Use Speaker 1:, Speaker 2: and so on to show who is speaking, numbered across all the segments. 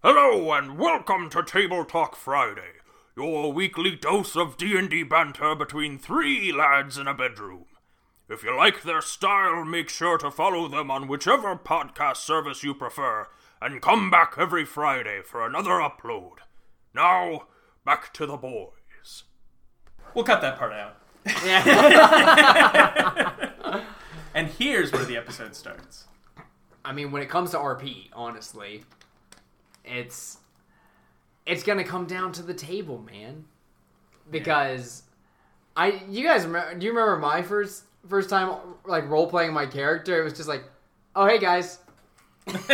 Speaker 1: Hello and welcome to Table Talk Friday, your weekly dose of D&D banter between three lads in a bedroom. If you like their style, make sure to follow them on whichever podcast service you prefer and come back every Friday for another upload. Now, back to the boys.
Speaker 2: We'll cut that part out. and here's where the episode starts.
Speaker 3: I mean, when it comes to RP, honestly, it's it's gonna come down to the table, man. Because I, you guys, remember, do you remember my first first time like role playing my character? It was just like, oh hey guys,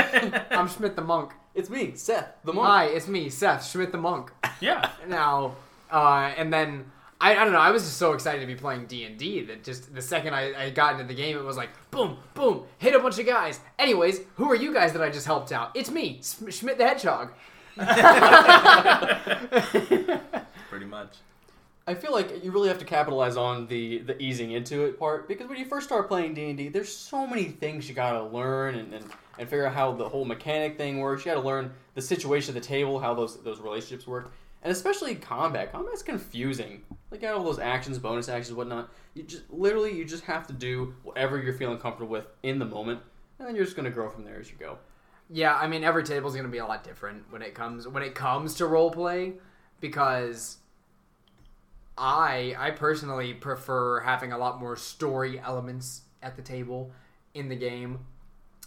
Speaker 3: I'm Schmidt the monk.
Speaker 4: It's me, Seth, the monk.
Speaker 3: Hi, it's me, Seth Schmidt the monk.
Speaker 2: Yeah.
Speaker 3: Now, uh, and then I, I don't know. I was just so excited to be playing D and D that just the second I, I got into the game, it was like boom, boom, hit a bunch of guys. Anyways, who are you guys that I just helped out? It's me, Schmidt the Hedgehog.
Speaker 2: Pretty much.
Speaker 4: I feel like you really have to capitalize on the the easing into it part because when you first start playing D and D, there's so many things you gotta learn and, and and figure out how the whole mechanic thing works. You gotta learn the situation at the table, how those those relationships work, and especially combat. Combat's confusing. Like you all those actions, bonus actions, whatnot. You just literally you just have to do whatever you're feeling comfortable with in the moment, and then you're just gonna grow from there as you go.
Speaker 3: Yeah, I mean every table is to be a lot different when it comes when it comes to role play because I I personally prefer having a lot more story elements at the table in the game.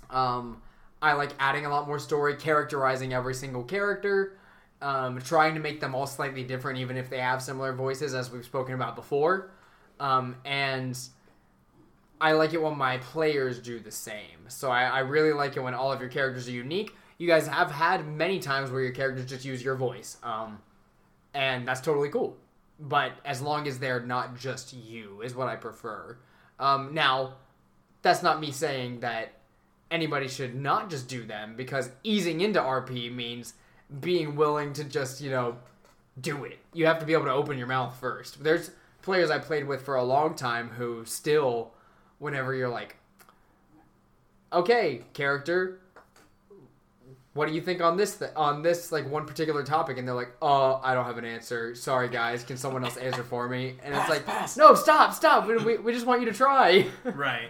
Speaker 3: Um, I like adding a lot more story, characterizing every single character, um, trying to make them all slightly different, even if they have similar voices, as we've spoken about before. Um, and I like it when my players do the same. So I, I really like it when all of your characters are unique. You guys have had many times where your characters just use your voice, um, and that's totally cool. But as long as they're not just you, is what I prefer. Um, now, that's not me saying that anybody should not just do them because easing into RP means being willing to just, you know, do it. You have to be able to open your mouth first. There's players I played with for a long time who still, whenever you're like, okay, character, what do you think on this th- on this like one particular topic? And they're like, oh, I don't have an answer. Sorry, guys. Can someone else answer for me? And it's like, no, stop, stop. We, we, we just want you to try.
Speaker 2: Right.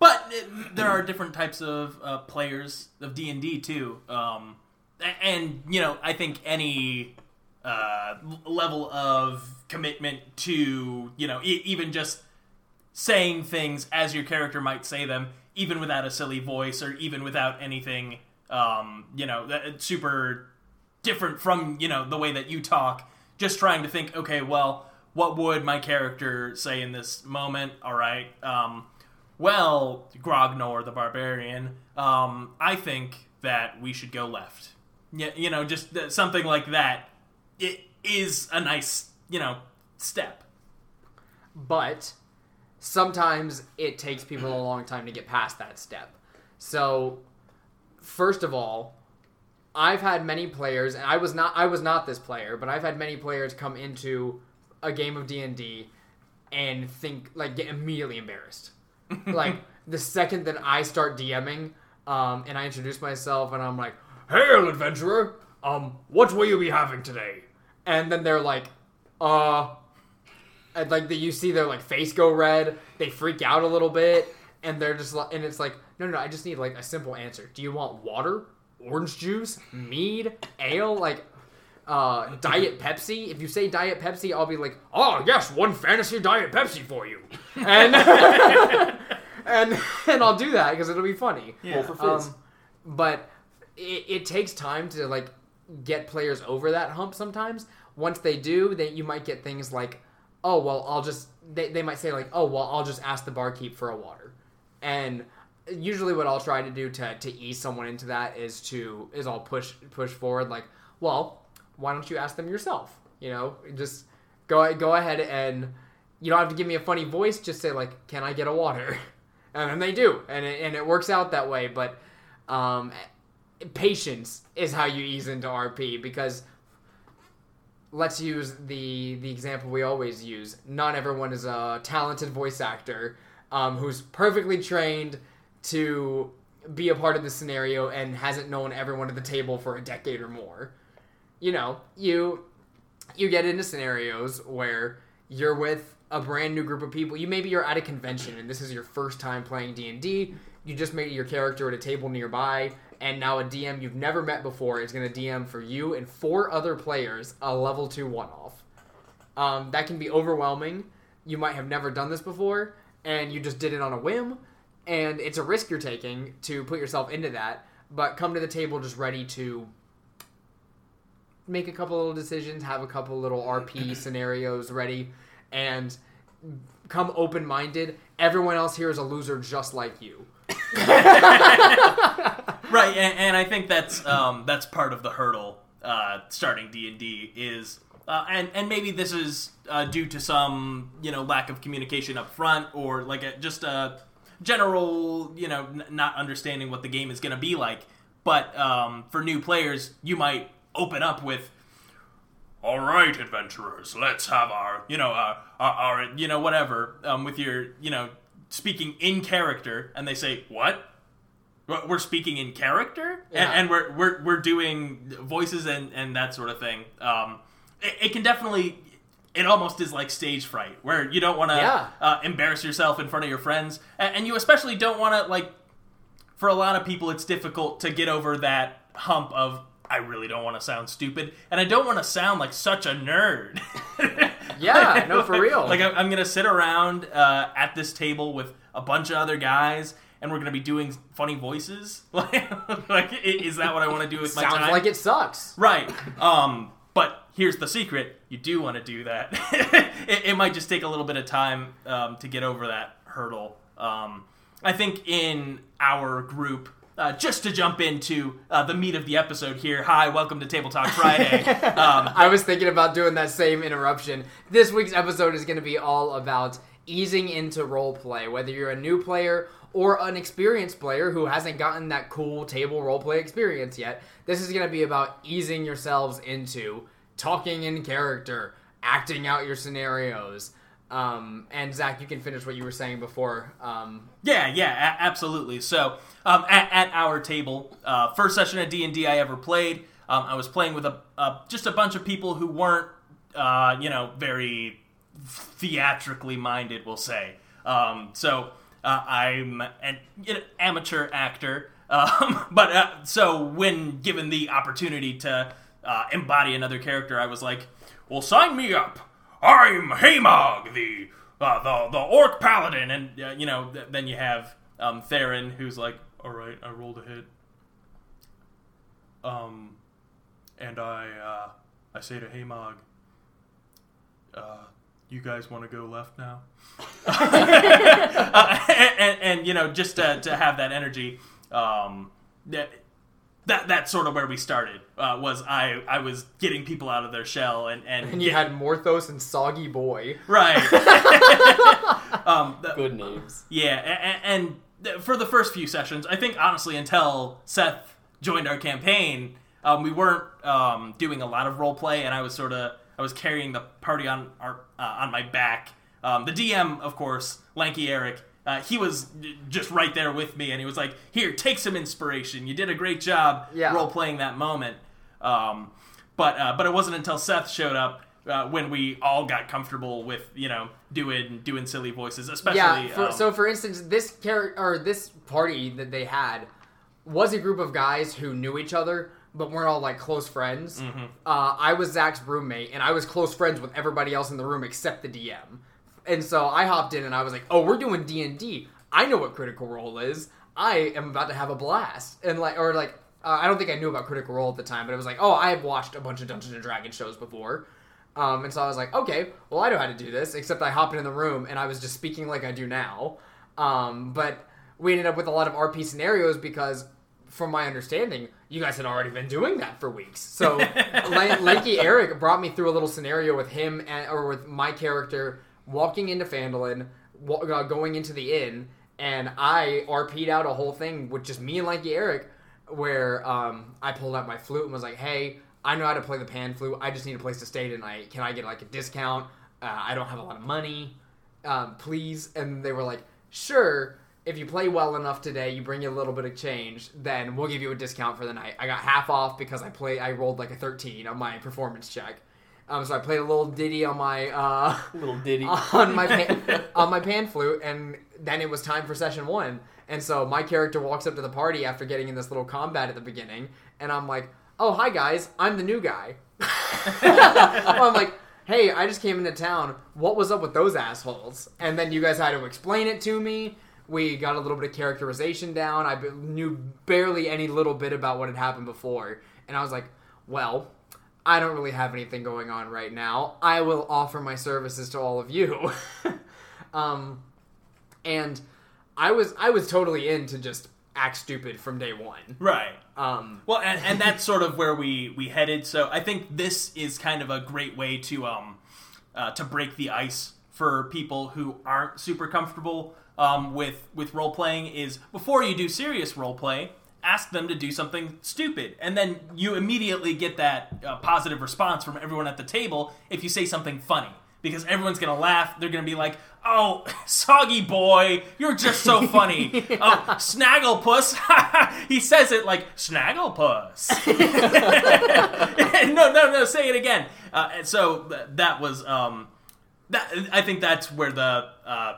Speaker 2: But it, there are different types of uh, players of D and D too, um, and you know I think any uh, level of commitment to you know e- even just saying things as your character might say them, even without a silly voice or even without anything, um, you know, that super different from you know the way that you talk. Just trying to think, okay, well, what would my character say in this moment? All right, um, well, Grognor the barbarian, um, I think that we should go left. Yeah, you know, just something like that. It is a nice, you know, step.
Speaker 3: but sometimes it takes people a long time to get past that step. So, first of all, I've had many players, and I was not I was not this player, but I've had many players come into a game of D and D and think like get immediately embarrassed. like the second that I start DMing, um, and I introduce myself, and I'm like, "Hail, adventurer! Um, what will you be having today?" And then they're like, "Uh." and like the, you see their like face go red they freak out a little bit and they're just like and it's like no no no i just need like a simple answer do you want water orange juice mead ale like uh diet pepsi if you say diet pepsi i'll be like oh yes one fantasy diet pepsi for you and and and i'll do that because it'll be funny
Speaker 2: Yeah.
Speaker 3: um, but it, it takes time to like get players over that hump sometimes. Once they do then you might get things like oh well i'll just they, they might say like oh well i'll just ask the barkeep for a water. And usually what i'll try to do to, to ease someone into that is to is i'll push push forward like well why don't you ask them yourself? You know just go go ahead and you don't have to give me a funny voice just say like can i get a water? And they do and it, and it works out that way. But um, patience is how you ease into rp because let's use the the example we always use not everyone is a talented voice actor um, who's perfectly trained to be a part of the scenario and hasn't known everyone at the table for a decade or more. You know, you you get into scenarios where you're with a brand new group of people. You maybe you're at a convention and this is your first time playing D&D. You just made your character at a table nearby and now a DM you've never met before is going to DM for you and four other players a level 2 one-off. Um, that can be overwhelming. You might have never done this before and you just did it on a whim and it's a risk you're taking to put yourself into that, but come to the table just ready to make a couple little decisions, have a couple little RP scenarios ready, and come open minded. Everyone else here is a loser just like you.
Speaker 2: right and, and i think that's um, that's part of the hurdle uh, starting d&d is uh, and and maybe this is uh, due to some you know lack of communication up front or like a, just a general you know n- not understanding what the game is going to be like. But um, for new players you might open up with
Speaker 1: All right, adventurers, let's have our,
Speaker 2: you know uh, our, our you know whatever um, with your you know speaking in character and they say what We're- we're speaking in character
Speaker 3: Yeah.
Speaker 2: and, and we're, we're we're doing voices and and that sort of thing um it, it can definitely it almost is like stage fright where you don't want to
Speaker 3: Yeah.
Speaker 2: uh, embarrass yourself in front of your friends and, and you especially don't want to like for a lot of people it's difficult to get over that hump of I really don't want to sound stupid, and I don't want to sound like such a nerd.
Speaker 3: Yeah, no, for real.
Speaker 2: Like I'm, gonna sit around uh, at this table with a bunch of other guys, and we're gonna be doing funny voices. Like, like, is that what I want to do with my
Speaker 3: Sounds
Speaker 2: time?
Speaker 3: like it sucks.
Speaker 2: Right. Um, but here's the secret: you do want to do that. it, it might just take a little bit of time um, to get over that hurdle. Um, I think in our group, uh, just to jump into uh, the meat of the episode here. Hi, welcome to Table Talk Friday. um,
Speaker 3: I was thinking about doing that same interruption. This week's episode is going to be all about easing into role play, whether you're a new player or an experienced player who hasn't gotten that cool table roleplay experience yet. This is going to be about easing yourselves into talking in character, acting out your scenarios. Um, and Zach, you can finish what you were saying before. Um,
Speaker 2: Yeah, yeah, a- absolutely. So, um, at, at our table, uh, first session of D and I ever played, um, I was playing with a, a just a bunch of people who weren't, uh, you know, very theatrically minded. We'll say. Um, so uh, I'm an you know, amateur actor, um, but uh, so when given the opportunity to uh, embody another character, I was like,
Speaker 1: Well, sign me up. I'm Hamog, the
Speaker 2: uh, the the orc paladin, and uh, you know, th- then you have um, Theron, who's like, all right, I rolled a hit, um, and I uh, I say to Hamog, uh, you guys want to go left now? uh, and, and, you know, just to, to have that energy, um, that that that's sort of where we started. Uh, was I I was getting people out of their shell and and,
Speaker 3: and you
Speaker 2: get-
Speaker 3: had Morthos and Soggy Boy.
Speaker 2: right. um, the-
Speaker 4: Good names.
Speaker 2: yeah, and, and for the first few sessions, I think honestly, until Seth joined our campaign, um, we weren't um, doing a lot of role play, and I was sort of I was carrying the party on our uh, on my back. Um, the DM, of course, Lanky Eric. Uh, he was just right there with me, and he was like, "Here, take some inspiration. You did a great job
Speaker 3: Yeah.
Speaker 2: role playing that moment." Um, but uh, but it wasn't until Seth showed up uh, when we all got comfortable with you know doing doing silly voices, especially.
Speaker 3: Yeah. For,
Speaker 2: um,
Speaker 3: so, for instance, this character or this party that they had was a group of guys who knew each other, but weren't all like close friends.
Speaker 2: Mm-hmm.
Speaker 3: Uh, I was Zach's roommate, and I was close friends with everybody else in the room except the DM. And so I hopped in, and I was like, "Oh, we're doing D and D. I know what Critical Role is. I am about to have a blast." And like, or like, uh, I don't think I knew about Critical Role at the time, but it was like, "Oh, I have watched a bunch of Dungeons and Dragons shows before." Um, and so I was like, okay, well, I know how to do this, except I hopped in the room and I was just speaking like I do now. Um, but we ended up with a lot of RP scenarios because, from my understanding, you guys had already been doing that for weeks. So Lan- Lanky Eric brought me through a little scenario with him and, or with my character walking into Phandalin, uh, going into the inn, and I RP'd out a whole thing with just me and Lanky Eric, where um, I pulled out my flute and was like, "Hey, I know how to play the pan flute. I just need a place to stay tonight. Can I get like a discount? Uh, I don't have a lot of money, um, please." And they were like, "Sure." if you play well enough today, you bring you a little bit of change, then we'll give you a discount for the night. I got half off because I play. I rolled like a 13 on my performance check. Um, so I played a little ditty on my uh,
Speaker 4: Little ditty.
Speaker 3: on my pan, on my pan flute, and then it was time for session one. And so my character walks up to the party after getting in this little combat at the beginning, and I'm like, "Oh, hi guys, I'm the new guy." Well, I'm like, "Hey, I just came into town. What was up with those assholes?" And then you guys had to explain it to me. We got a little bit of characterization down. I b- knew barely any little bit about what had happened before, and I was like, "Well." I don't really have anything going on right now. I will offer my services to all of you. um, and I was I was totally in to just act stupid from day one.
Speaker 2: Right.
Speaker 3: Um,
Speaker 2: Well, and, and that's sort of where we we headed. So I think this is kind of a great way to um uh, to break the ice for people who aren't super comfortable um, with with role playing. Is before you do serious role play, ask them to do something stupid, and then you immediately get that uh, positive response from everyone at the table if you say something funny. Because everyone's gonna laugh, they're gonna be like, "Oh, soggy boy, you're just so funny." Oh, Snagglepuss, he says it like Snagglepuss. no, no, no. Say it again. Uh, so that was um, that. I think that's where the uh,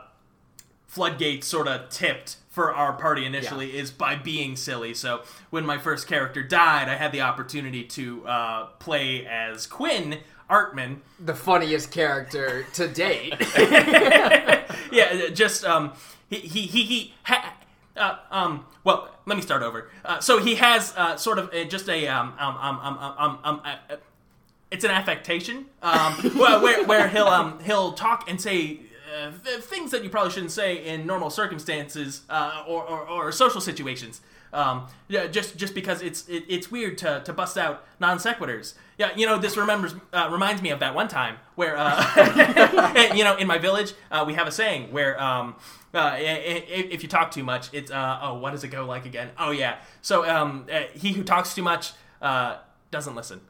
Speaker 2: floodgates sort of tipped for our party initially is by being silly. So when my first character died, I had the opportunity to uh, play as Quinn Artman.
Speaker 3: the funniest character to date.
Speaker 2: yeah, just um, he he he, he ha, uh, um. Well, let me start over. Uh, so he has uh, sort of uh, just a um um um um um, um, um uh, uh, it's an affectation um where, where where he'll um he'll talk and say. Uh, th- things that you probably shouldn't say in normal circumstances uh, or, or, or social situations. Um, yeah, just just because it's it, it's weird to, to bust out non sequiturs. Yeah, you know this remembers uh, reminds me of that one time where uh, you know in my village uh, we have a saying where um, uh, if you talk too much it's oh what does it go like again oh yeah so um, he who talks too much doesn't listen.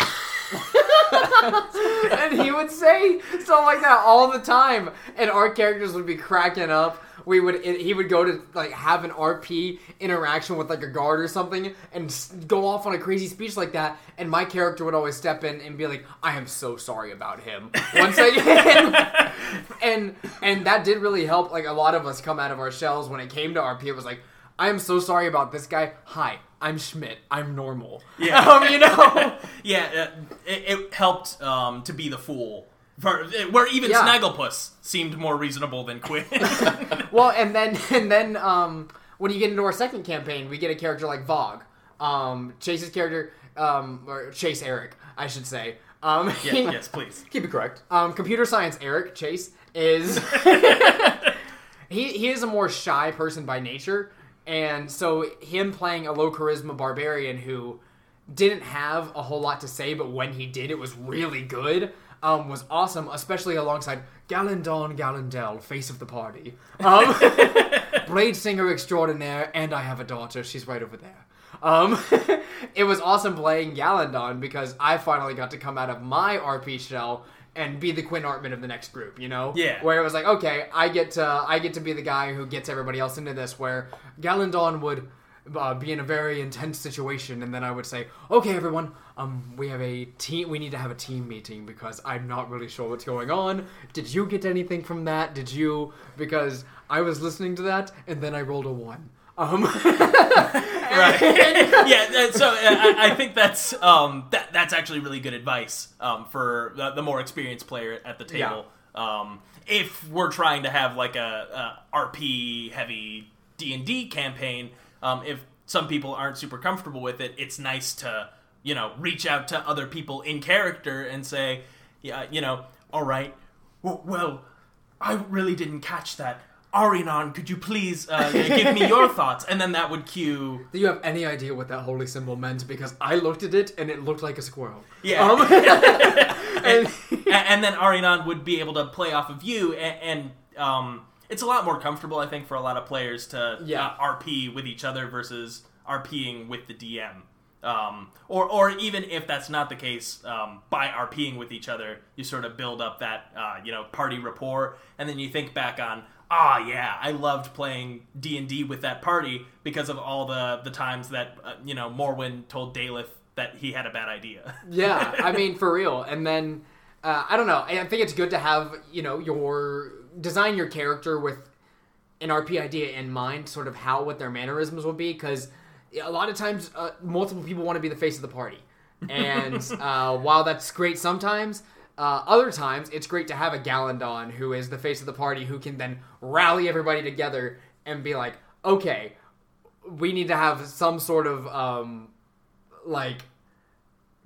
Speaker 3: and he would say stuff like that all the time, and our characters would be cracking up. We would he would go to like have an RP interaction with like a guard or something, and go off on a crazy speech like that. And my character would always step in and be like, "I am so sorry about him." Once again, and and that did really help. Like a lot of us come out of our shells when it came to RP. It was like, "I am so sorry about this guy." Hi, I'm Schmidt. I'm normal.
Speaker 2: Yeah.
Speaker 3: um, you know.
Speaker 2: Yeah, uh, it, it helped um, to be the fool. For, where even
Speaker 3: Yeah.
Speaker 2: Snagglepuss seemed more reasonable than Quinn.
Speaker 3: Well, and then and then um, when you get into our second campaign, we get a character like Vogue. Um, Chase's character, um, or Chase Eric, I should say. Um,
Speaker 2: yeah, yes, please.
Speaker 4: Keep it correct.
Speaker 3: um, computer science Eric Chase is he he is a more shy person by nature, and so him playing a low charisma barbarian who didn't have a whole lot to say, but when he did, it was really good. Um, was awesome, especially alongside Galandon Galandel, face of the party, um, blade singer extraordinaire, and I have a daughter. She's right over there. Um, it was awesome playing Galandon because I finally got to come out of my RP shell and be the Quinn Artman of the next group. You know,
Speaker 2: Yeah.
Speaker 3: Where it was like, okay, I get to I get to be the guy who gets everybody else into this. Where Galandon would uh, be in a very intense situation, and then I would say, okay, everyone, um, we have a team. We need to have a team meeting because I'm not really sure what's going on. Did you get anything from that? Did you? Because I was listening to that, and then I rolled a one. Um,
Speaker 2: right. yeah. uh, So uh, I, I think that's um, that that's actually really good advice um, for the, the more experienced player at the table. Um, if we're trying to have like a, a RP heavy D and D campaign, um, if some people aren't super comfortable with it, it's nice to you know reach out to other people in character and say, yeah, you know, all right, well, well I really didn't catch that. Arinon, could you please uh, give me your thoughts? And then that would cue
Speaker 3: Do you have any idea what that holy symbol meant? Because I looked at it and it looked like a squirrel.
Speaker 2: Yeah.
Speaker 3: Um, and,
Speaker 2: and then Arinon would be able to play off of you, and, and um, it's a lot more comfortable, I think, for a lot of players to
Speaker 3: Yeah.
Speaker 2: uh, RP with each other versus RPing with the DM. Um, or, or even if that's not the case, um, by RPing with each other, you sort of build up that uh, you know party rapport, and then you think back on ah, yeah, I loved playing D and D with that party because of all the the times that uh, you know Morwin told Daleth that he had a bad idea.
Speaker 3: Yeah, I mean for real. And then uh, I don't know. I think it's good to have you know your design your character with an RP idea in mind, sort of how what their mannerisms will be, because a lot of times uh, multiple people want to be the face of the party, and uh, while that's great sometimes. Uh, other times, it's great to have a Galandon who is the face of the party who can then rally everybody together and be like, okay, we need to have some sort of um, like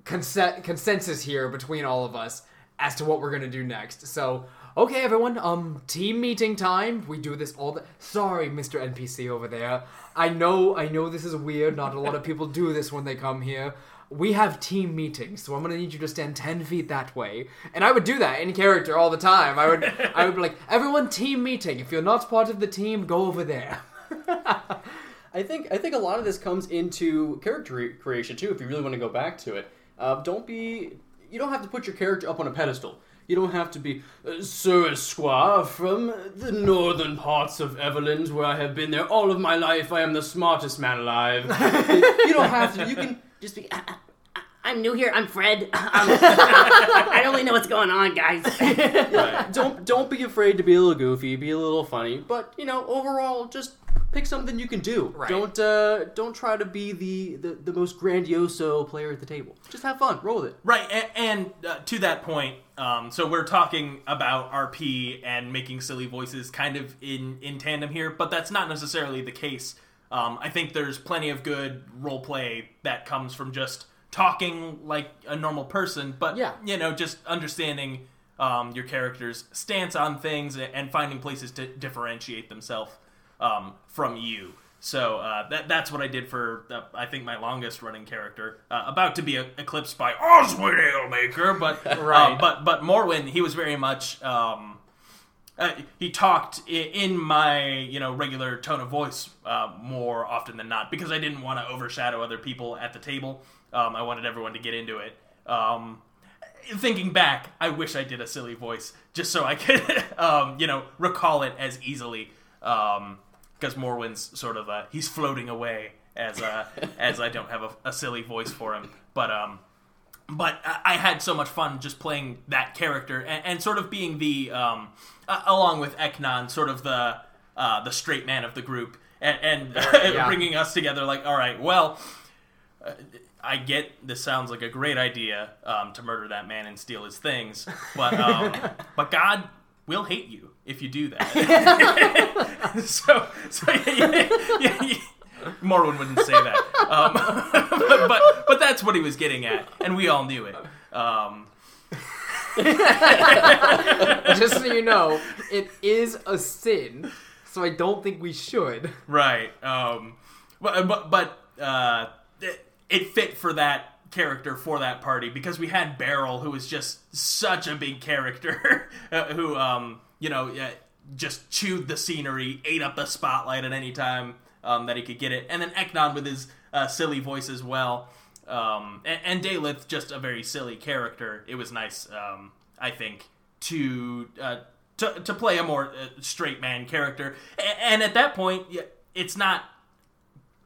Speaker 3: consen- consensus here between all of us as to what we're gonna do next. So, okay, everyone, um, team meeting time. We do this all the. Sorry, Mister NPC over there. I know, I know this is weird. Not a lot of people do this when they come here. We have team meetings, so I'm gonna need you to stand ten feet that way. And I would do that in character all the time. I would, I would be like, everyone, team meeting. If you're not part of the team, go over there.
Speaker 4: I think I think a lot of this comes into character re- creation too. If you really want to go back to it, uh, don't be. You don't have to put your character up on a pedestal. You don't have to be uh, Sir Esquire from the northern parts of Everland, where I have been there all of my life. I am the smartest man alive. you don't have to. You can
Speaker 5: Just be. I, I, I'm new here. I'm Fred. Um, I don't really know what's going on, guys.
Speaker 4: don't don't be afraid to be a little goofy, be a little funny, but you know, overall, just pick something you can do.
Speaker 3: Right.
Speaker 4: Don't uh, don't try to be the, the the most grandioso player at the table. Just have fun, roll with it.
Speaker 2: Right, and, and uh, to that point, um, so we're talking about RP and making silly voices kind of in in tandem here, but that's not necessarily the case. Um, I think there's plenty of good role play that comes from just talking like a normal person, but
Speaker 3: Yeah.
Speaker 2: you know, just understanding um, your character's stance on things and finding places to differentiate themselves um, from you. So uh, that that's what I did for uh, I think my longest running character, uh, about to be e- eclipsed by Oswin Alemaker, but
Speaker 3: Right.
Speaker 2: uh, but but Morwin he was very much um, uh, he talked in my you know regular tone of voice uh, more often than not because I didn't want to overshadow other people at the table. Um, I wanted everyone to get into it. Um, thinking back, I wish I did a silly voice just so I could um, you know recall it as easily. Um, because Morwin's sort of uh, he's floating away as uh, as I don't have a, a silly voice for him. But um, but I I had so much fun just playing that character and, and sort of being the um, uh, along with Eknon, sort of the uh, the straight man of the group, and, and
Speaker 3: Yeah.
Speaker 2: bringing us together. Like, all right, well, uh, I get this sounds like a great idea um, to murder that man and steal his things, but um, but God will hate you if you do that. so so yeah, yeah, yeah, Morwin wouldn't say that, um, but, but but that's what he was getting at, and we all knew it. Um,
Speaker 3: Just so you know, it is a sin, so I don't think we should.
Speaker 2: Right. Um, but but, but uh, it, it fit for that character for that party because we had Beryl, who was just such a big character, uh, who um, you know uh, just chewed the scenery, ate up the spotlight at any time um, that he could get it, and then Eknon with his uh, silly voice as well. Um, and, and Daleth, just a very silly character. It was nice, um, I think, to uh, to to play a more uh, straight man character. A- And at that point, it's not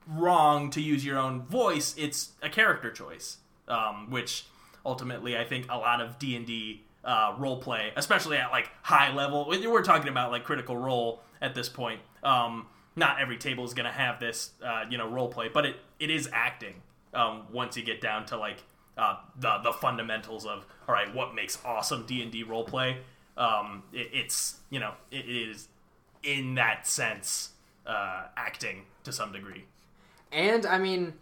Speaker 2: wrong to use your own voice. It's a character choice, um, which ultimately I think a lot of D and D uh, role play, especially at like high level, we- we're talking about like critical role at this point. Um, not every table is going to have this, uh, you know, role play, but it, it is acting. Um, once you get down to like uh, the the fundamentals of all right, what makes awesome D and D role play? Um, it, it's you know it is in that sense uh, acting to some degree.
Speaker 3: And I mean,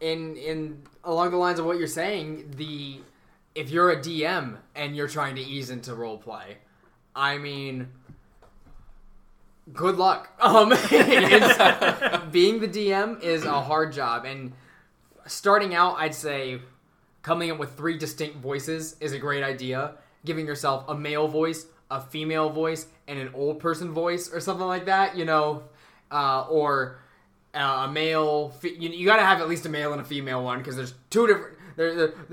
Speaker 3: in in along the lines of what you're saying, the if you're a DM and you're trying to ease into roleplay, I mean, good luck. Um, being the DM is a hard job, and starting out, I'd say coming up with three distinct voices is a great idea. Giving yourself a male voice, a female voice, and an old person voice, or something like that. You know, uh, or uh, a male. Fe- you, you got to have at least a male and a female one because there's two different. There, there,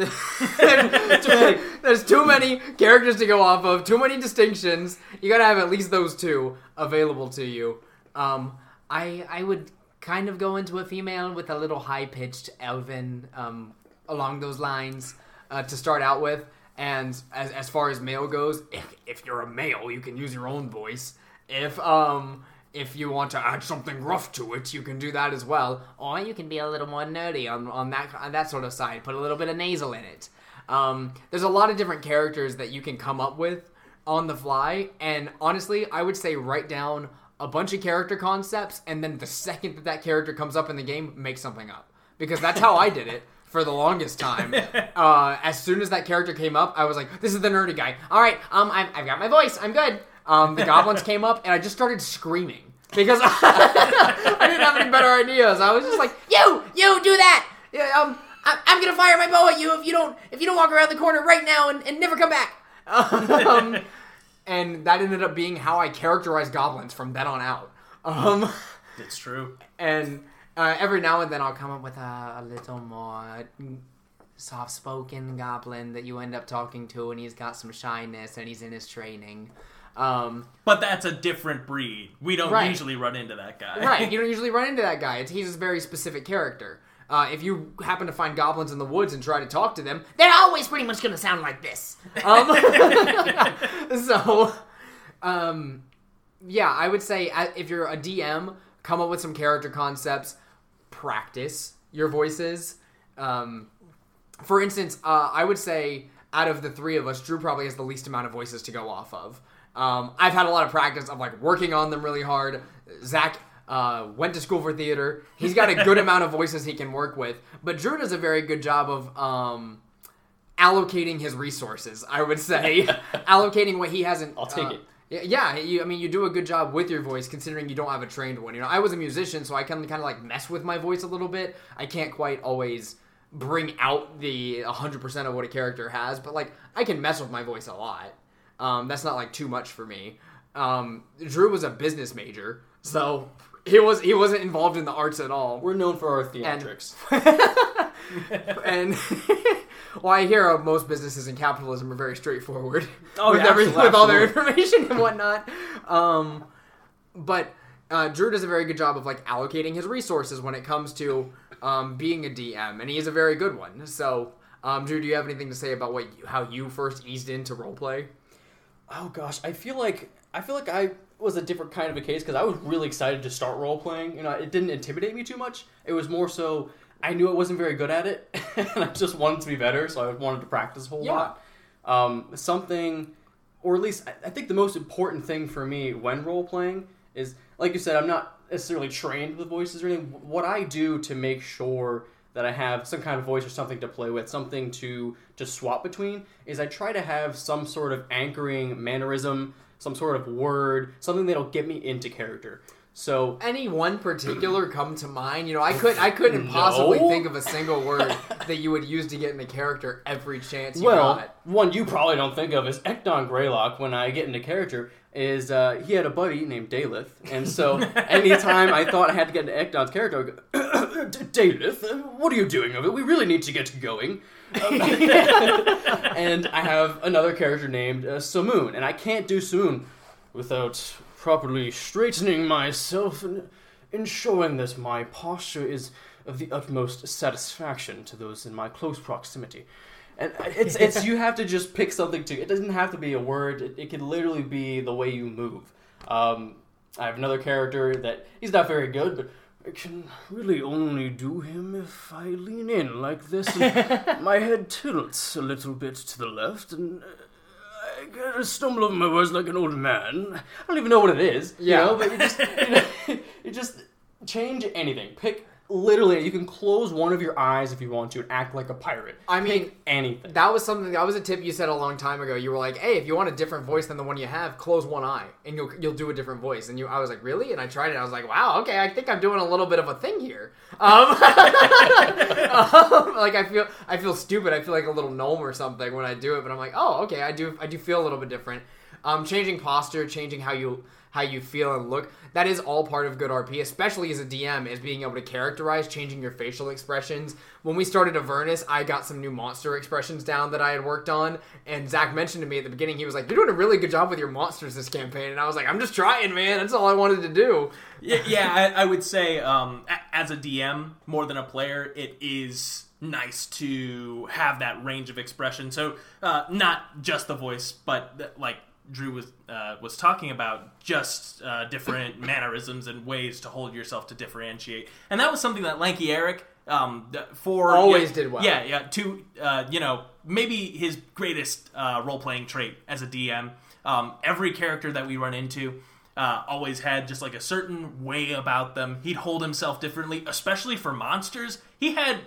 Speaker 3: there- too many- there's too many characters to go off of. Too many distinctions. You got to have at least those two available to you. Um, I I would kind of go into a female with a little high pitched elven um, along those lines uh, to start out with. And as, as far as male goes, if, if you're a male, you can use your own voice. If um if you want to add something rough to it, you can do that as well. Or you can be a little more nerdy on, on that on that sort of side. Put a little bit of nasal in it. Um, there's a lot of different characters that you can come up with on the fly. And honestly, I would say write down a bunch of character concepts, and then the second that that character comes up in the game, make something up. Because that's how I did it for the longest time. Uh, as soon as that character came up, I was like, "This is the nerdy guy." All right, um, I'm, I've got my voice. I'm good. Um, the goblins came up, and I just started screaming because I didn't have any better ideas. I was just like, "You, you do that." Yeah, um, I, I'm gonna fire my bow at you if you don't if you don't walk around the corner right now and, and never come back. Um, and that ended up being how I characterized goblins from then on out. Um,
Speaker 2: It's true.
Speaker 3: and uh, every now and then I'll come up with a, a little more soft-spoken goblin that you end up talking to, and he's got some shyness, and he's in his training. Um,
Speaker 2: But that's a different breed. We don't
Speaker 3: Right.
Speaker 2: usually run into that guy.
Speaker 3: right, you don't usually run into that guy. It's, he's a very specific character. Uh, if you happen to find goblins in the woods and try to talk to them, they're always pretty much going to sound like this. Um, so, um, yeah, I would say uh, if you're a DM, come up with some character concepts, practice your voices. Um, for instance, uh, I would say out of the three of us, Drew probably has the least amount of voices to go off of. Um, I've had a lot of practice of like working on them really hard. Zach uh, went to school for theater. He's got a good amount of voices he can work with, but Drew does a very good job of um, allocating his resources. I would say allocating what he hasn't.
Speaker 4: I'll take
Speaker 3: uh,
Speaker 4: it.
Speaker 3: Yeah. You, I mean, you do a good job with your voice, considering you don't have a trained one. You know, I was a musician, so I can kind of like mess with my voice a little bit. I can't quite always bring out the 100% of what a character has, but like I can mess with my voice a lot. Um, that's not like too much for me. Um, Drew was a business major, so he was he wasn't involved in the arts at all.
Speaker 4: We're known for our theatrics.
Speaker 3: and well, I hear uh, most businesses in capitalism are very straightforward
Speaker 2: Oh,
Speaker 3: with
Speaker 2: yeah,
Speaker 3: every, with all their information and whatnot. Um, but uh, Drew does a very good job of like allocating his resources when it comes to um, being a DM, and he is a very good one. So, um, Drew, do you have anything to say about what you, how you first eased into roleplay?
Speaker 4: Oh gosh, I feel like I feel like I was a different kind of a case because I was really excited to start role playing. You know, it didn't intimidate me too much. It was more so I knew I wasn't very good at it, and I just wanted to be better, so I wanted to practice a whole
Speaker 3: Yeah.
Speaker 4: lot. Um, something, or at least I, I think the most important thing for me when role playing is, like you said, I'm not necessarily trained with voices or anything. What I do to make sure that I have some kind of voice or something to play with, something to to swap between, is I try to have some sort of anchoring mannerism, some sort of word, something that'll get me into character. So
Speaker 3: Any one particular come to mind? You know, I could I couldn't possibly think of a single word that you would use to get in the character every chance you
Speaker 4: Well,
Speaker 3: got.
Speaker 4: one you probably don't think of is Ekdon Greylock. When I get into character, is uh, he had a buddy named Daleth, and so anytime I thought I had to get into Ekdon's character, I Daleth, uh, what are you doing of it? We really need to get going. Um, and I have another character named uh, Samoon, and I can't do Samoon without properly straightening myself and ensuring that my posture is of the utmost satisfaction to those in my close proximity. And it's it's you have to just pick something to. It doesn't have to be a word. It, it can literally be the way you move. Um, I have another character that he's not very good, but I can really only do him if I lean in like this. And my head tilts a little bit to the left, and uh, I kind of stumble over my words like an old man. I don't even know what it is.
Speaker 3: Yeah.
Speaker 4: You know, but you just you, know, you just change anything. Pick literally. You can close one of your eyes if you want to and act like a pirate.
Speaker 3: I mean,
Speaker 4: Pick anything.
Speaker 3: That was something. That was a tip you said a long time ago. You were like, "Hey, if you want a different voice than the one you have, close one eye, and you'll you'll do a different voice." And you, I was like, "Really?" And I tried it. I was like, "Wow, okay, I think I'm doing a little bit of a thing here." Um, um, like I feel, I feel stupid. I feel like a little gnome or something when I do it. But I'm like, "Oh, okay, I do, I do feel a little bit different." Um, changing posture, changing how you how you feel and look. That is all part of good RP, especially as a DM, is being able to characterize, changing your facial expressions. When we started Avernus, I got some new monster expressions down that I had worked on, and Zach mentioned to me at the beginning, he was like, "You're doing a really good job with your monsters this campaign," and I was like, "I'm just trying, man. That's all I wanted to do."
Speaker 2: yeah, yeah I, I would say um, as a DM more than a player, it is nice to have that range of expression. So uh, not just the voice, but like Drew was uh, was talking about, just uh, different mannerisms and ways to hold yourself to differentiate. And that was something that Lanky Eric. Um, for
Speaker 3: Always
Speaker 2: yeah,
Speaker 3: did well.
Speaker 2: Yeah, yeah. To uh, you know, maybe his greatest uh, role playing trait as a DM. Um, every character that we run into, uh, always had just like a certain way about them. He'd hold himself differently, especially for monsters. He had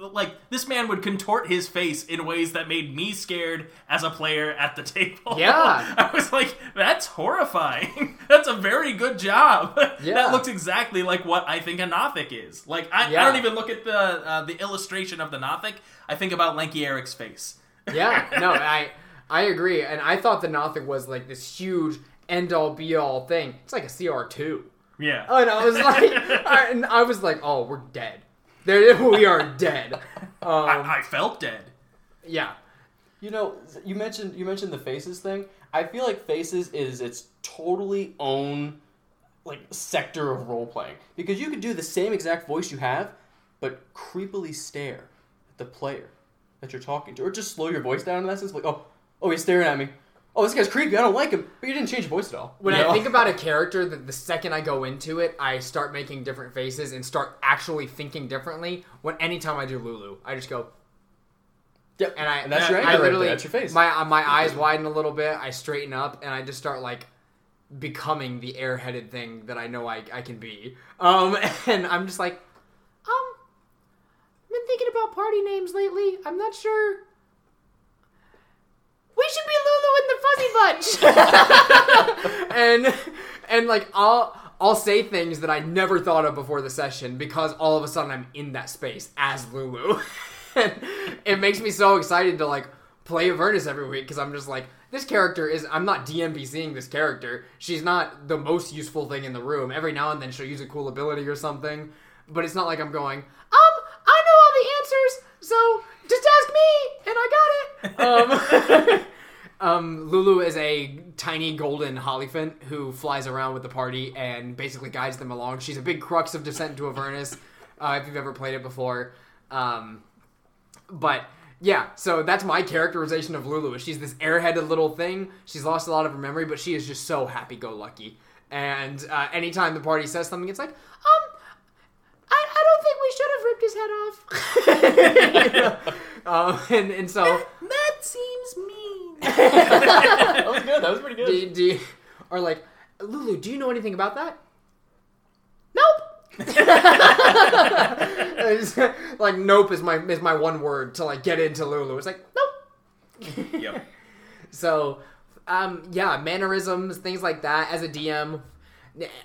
Speaker 2: like this man would contort his face in ways that made me scared as a player at the table.
Speaker 3: Yeah.
Speaker 2: I was like, that's horrifying. that's a very good job.
Speaker 3: Yeah.
Speaker 2: that looks exactly like what I think a Nothic is. Like I, I don't even look at the uh, the illustration of the Nothic. I think about Lanky Eric's face.
Speaker 3: Yeah, no, I I agree, and I thought the Nothic was like this huge end all be all thing. It's like a CR two,
Speaker 2: Yeah.
Speaker 3: and I was like, I, and I was like, oh, we're dead. There, we are dead. Um,
Speaker 2: I, I felt dead.
Speaker 3: yeah,
Speaker 4: You know, you mentioned you mentioned the faces thing. I feel like faces is its totally own like sector of role playing because you could do the same exact voice you have, but creepily stare at the player that you're talking to, or just slow your voice down in that sense. Like, oh, oh, he's staring at me. Oh, this guy's creepy. I don't like him. But you didn't change your voice at all.
Speaker 3: when
Speaker 4: You
Speaker 3: I think about a character, that the second I go into it, I start making different faces and start actually thinking differently. When anytime I do Lulu, I just go,
Speaker 4: Yep.
Speaker 3: and I
Speaker 4: and that's
Speaker 3: I-
Speaker 4: your
Speaker 3: I
Speaker 4: anchor right
Speaker 3: literally
Speaker 4: there. That's your face.
Speaker 3: My uh, my eyes widen a little bit. I straighten up, and I just start like becoming the airheaded thing that I know I I can be. Um, and I'm just like, um, I've been thinking about party names lately. I'm not sure. We should be Lulu and Bunch. and and like I'll I'll say things that I never thought of before the session because all of a sudden I'm in that space as Lulu. and it makes me so excited to like play Avernus every week because I'm just like this character is I'm not DMPCing this character. She's not the most useful thing in the room. Every now and then she'll use a cool ability or something, but it's not like I'm going, um, I know all the answers, so just ask me and I got it. Um, um, Lulu is a tiny golden hollyphant who flies around with the party and basically guides them along. She's a big crux of Descent into Avernus, uh, if you've ever played it before. Um, but yeah, so that's my characterization of Lulu. She's this airheaded little thing. She's lost a lot of her memory, but she is just so happy-go-lucky. And uh, anytime the party says something, it's like, um, I, I don't think we should have ripped his head off. You know? um, and and so
Speaker 2: That seems mean.
Speaker 4: That was good. That was pretty good.
Speaker 3: do, you- do you, or like Lulu, do you know anything about that? Nope. It's like nope is my is my one word to like get into Lulu. It's like nope.
Speaker 2: yep.
Speaker 3: So, um, yeah, mannerisms, things like that. As a DM,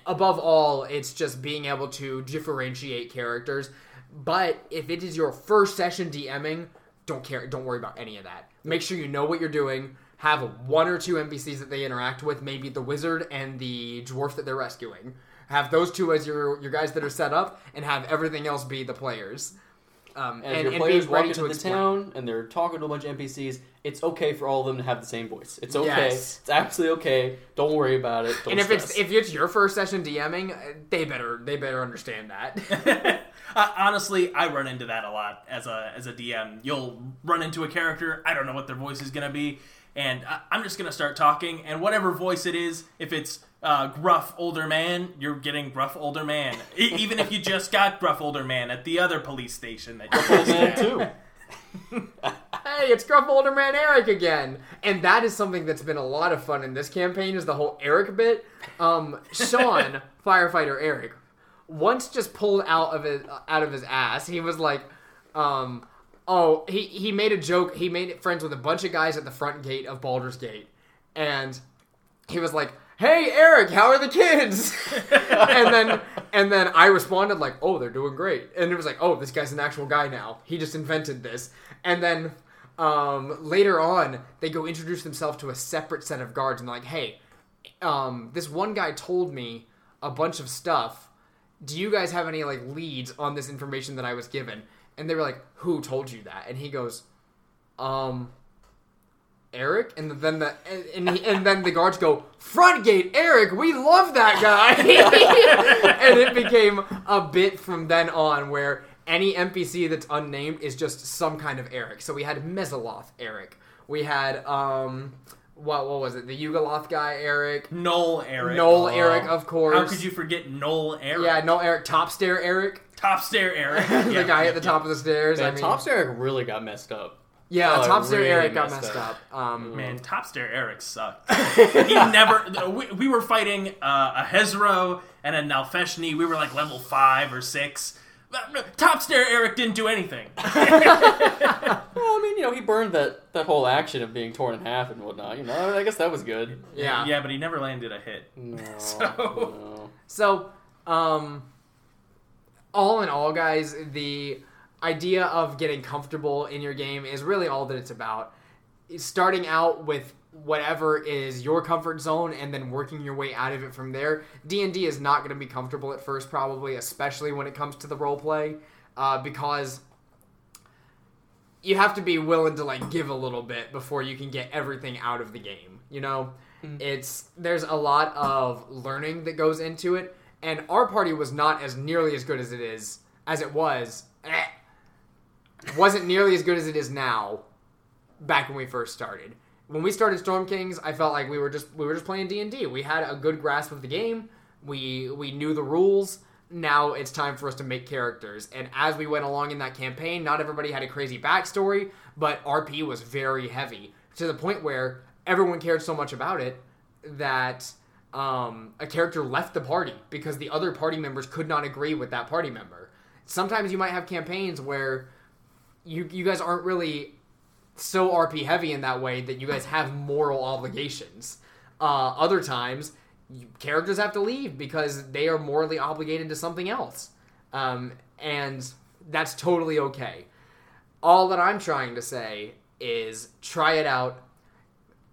Speaker 3: above all, it's just being able to differentiate characters. But if it is your first session DMing, don't care. Don't worry about any of that. Make sure you know what you're doing. Have one or two NPCs that they interact with, maybe the wizard and the dwarf that they're rescuing. Have those two as your your guys that are set up, and have everything else be the players. Um,
Speaker 4: And,
Speaker 3: and,
Speaker 4: your
Speaker 3: and
Speaker 4: players
Speaker 3: be
Speaker 4: walk into
Speaker 3: to
Speaker 4: the town and they're talking to a bunch of NPCs, it's okay for all of them to have the same voice. It's okay.
Speaker 3: Yes.
Speaker 4: It's absolutely okay. Don't worry about it. Don't
Speaker 3: and if
Speaker 4: stress.
Speaker 3: it's if it's your first session DMing, uh, they better they better understand that.
Speaker 2: Uh, honestly, I run into that a lot as a as a DM. You'll run into a character, I don't know what their voice is gonna be, and I, I'm just gonna start talking, and whatever voice it is, if it's uh, gruff older man, you're getting gruff older man. E- even if you just got gruff older man at the other police station that you're
Speaker 4: Man, too.
Speaker 3: hey, it's Gruff Older Man Eric again, and that is something that's been a lot of fun in this campaign. Is the whole Eric bit? Um, Sean, firefighter Eric, once just pulled out of his out of his ass. He was like, um, oh, he he made a joke. He made friends with a bunch of guys at the front gate of Baldur's Gate, and he was like. Hey Eric, how are the kids? and then and then I responded like, "Oh, they're doing great." And it was like, "Oh, this guy's an actual guy now. He just invented this." And then um, later on, they go introduce themselves to a separate set of guards and they're like, hey, um, this one guy told me a bunch of stuff. Do you guys have any like leads on this information that I was given? And they were like, who told you that? And he goes, um, Eric, and then the and, and, he, and then the guards go front gate Eric. We love that guy, and it became a bit from then on where any NPC that's unnamed is just some kind of Eric. So we had Mezzoloth Eric. We had um, what what was it? The Yugoloth guy Eric.
Speaker 2: Noel Eric.
Speaker 3: Noel Eric, of course.
Speaker 2: How could you forget Noel Eric?
Speaker 3: Yeah, no Eric. Top stair Eric,
Speaker 2: Top stair Eric.
Speaker 3: the
Speaker 2: Yeah,
Speaker 3: guy at the top of the stairs.
Speaker 4: Man,
Speaker 3: I mean,
Speaker 4: Top Eric really got messed up.
Speaker 3: yeah,
Speaker 4: Oh,
Speaker 3: top stair
Speaker 4: really
Speaker 3: Eric got
Speaker 4: messed
Speaker 3: messed up.
Speaker 4: up.
Speaker 3: Um,
Speaker 2: Man, top stair Eric sucked. he never. We, we were fighting uh, a Hezro and a Nalfeshnee. We were like level five or six. Top stair Eric didn't do anything.
Speaker 4: Well, I mean, you know, he burned that, that whole action of being torn in half and whatnot. You know, I guess that was good.
Speaker 3: yeah.
Speaker 2: yeah, but he never landed a hit.
Speaker 4: No,
Speaker 2: So-
Speaker 4: no.
Speaker 3: So, um, all in all, guys, the idea of getting comfortable in your game is really all that it's about. Starting out with whatever is your comfort zone and then working your way out of it from there. D&D is not going to be comfortable at first probably, especially when it comes to the role play, uh, because you have to be willing to like give a little bit before you can get everything out of the game, you know? It's there's a lot of learning that goes into it and our party was not as nearly as good as it is as it was. eh, wasn't nearly as good as it is now back when we first started. When we started Storm Kings, I felt like we were just we were just playing D&D. We had a good grasp of the game. We we knew the rules. Now it's time for us to make characters. And as we went along in that campaign, not everybody had a crazy backstory, but RP was very heavy to the point where everyone cared so much about it that um, a character left the party because the other party members could not agree with that party member. Sometimes you might have campaigns where you you guys aren't really so RP heavy in that way that you guys have moral obligations. Uh, other times, you, characters have to leave because they are morally obligated to something else, um, and that's totally okay. All that I'm trying to say is try it out.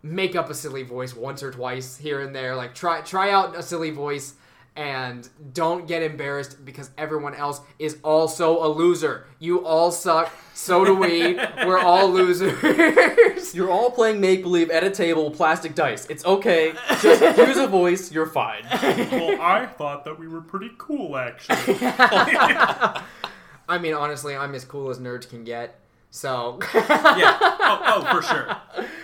Speaker 3: Make up a silly voice once or twice here and there. Like try try out a silly voice and don't get embarrassed because everyone else is also a loser. You all suck. So do we. We're all losers.
Speaker 4: You're all playing make believe at a table, plastic dice. It's okay. Just use a voice. You're fine.
Speaker 2: well, I thought that we were pretty cool, actually.
Speaker 3: I mean, honestly, I'm as cool as nerds can get. So
Speaker 2: yeah. Oh, oh, for sure.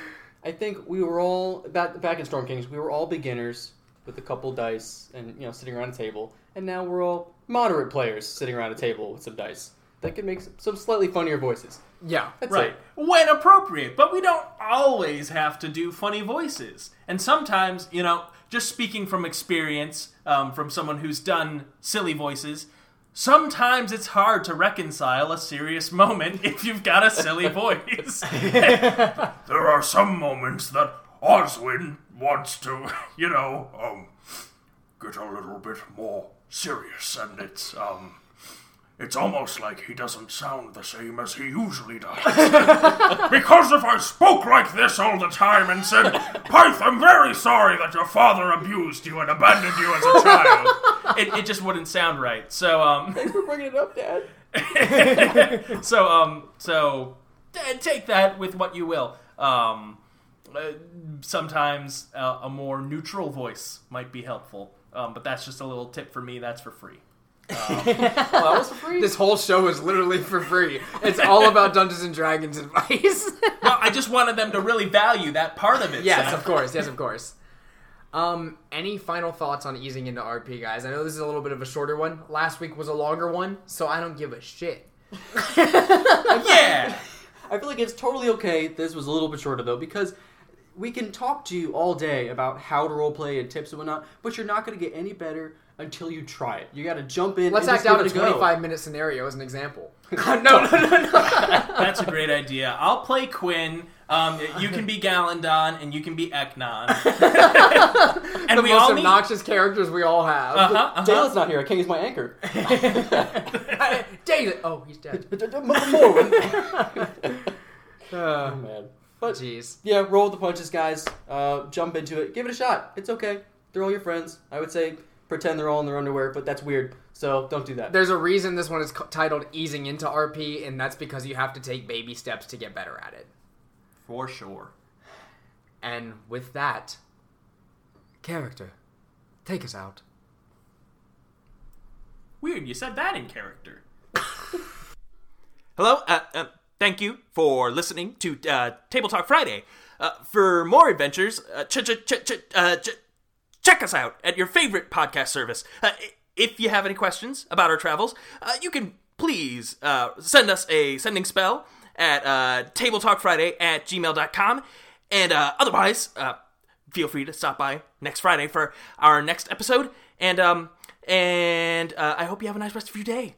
Speaker 4: I think we were all back back in Storm Kings. We were all beginners with a couple dice and you know sitting around a table, and now we're all moderate players sitting around a table with some dice that can make some, some slightly funnier voices.
Speaker 3: yeah.
Speaker 4: That's
Speaker 2: Right.
Speaker 4: it.
Speaker 2: When appropriate. But we don't always have to do funny voices. And sometimes, you know, just speaking from experience, um, from someone who's done silly voices, sometimes it's hard to reconcile a serious moment if you've got a silly voice.
Speaker 1: There are some moments that Oswin wants to, you know, um, get a little bit more serious, and it's, um, it's almost like he doesn't sound the same as he usually does. because if I spoke like this all the time and said, Pyth, I'm very sorry that your father abused you and abandoned you as a child,
Speaker 2: it, it just wouldn't sound right. So, um,
Speaker 4: Thanks for bringing it up, Dad.
Speaker 2: so um so t- take that with what you will um uh, sometimes uh, a more neutral voice might be helpful um, but that's just a little tip for me that's for free
Speaker 4: that was for free.
Speaker 3: This whole show is literally for free. It's all about Dungeons and Dragons advice.
Speaker 2: well i just wanted them to really value that part of it
Speaker 3: yes,
Speaker 2: so-
Speaker 3: of course. Yes, of course. Um, any final thoughts on easing into RP, guys? I know this is a little bit of a shorter one. Last week was a longer one, so I don't give a shit.
Speaker 2: yeah
Speaker 4: I feel like it's totally okay. This was a little bit shorter though because we can talk to you all day about how to roleplay and tips and whatnot, but you're not going to get any better until you try it. You got to jump in.
Speaker 3: Let's
Speaker 4: and
Speaker 3: act
Speaker 4: just
Speaker 3: out a
Speaker 4: it go.
Speaker 3: 25 minute scenario as an example. no, no, no, no.
Speaker 2: that's a great idea i'll play quinn um, you can be Galandon and you can be Eknon. and
Speaker 3: the
Speaker 2: we
Speaker 3: most
Speaker 2: all need.
Speaker 3: obnoxious characters we all have.
Speaker 2: Uh-huh, uh-huh.
Speaker 4: Dale's not here. I can't use my anchor.
Speaker 3: David. Oh, he's dead.
Speaker 4: Morwen.
Speaker 3: Uh,
Speaker 4: Man. But
Speaker 3: Jeez.
Speaker 4: yeah, roll with the punches, guys. Uh, jump into it. Give it a shot. It's okay. They're all your friends. I would say pretend they're all in their underwear, but that's weird. So don't do that.
Speaker 3: There's a reason this one is co- titled Easing into RP, and that's because you have to take baby steps to get better at it.
Speaker 6: For sure.
Speaker 3: And with that, character, take us out.
Speaker 6: Weird, you said that in character.
Speaker 2: Hello, uh, uh, thank you for listening to uh, Table Talk Friday. Uh, for more adventures, uh, ch- ch- ch- ch- uh, ch- check us out at your favorite podcast service. Uh, if you have any questions about our travels, uh, you can please uh, send us a sending spell at uh, tabletalkfriday at gmail.com. And uh, otherwise, uh, feel free to stop by next Friday for our next episode. And um, and uh, I hope you have a nice rest of your day.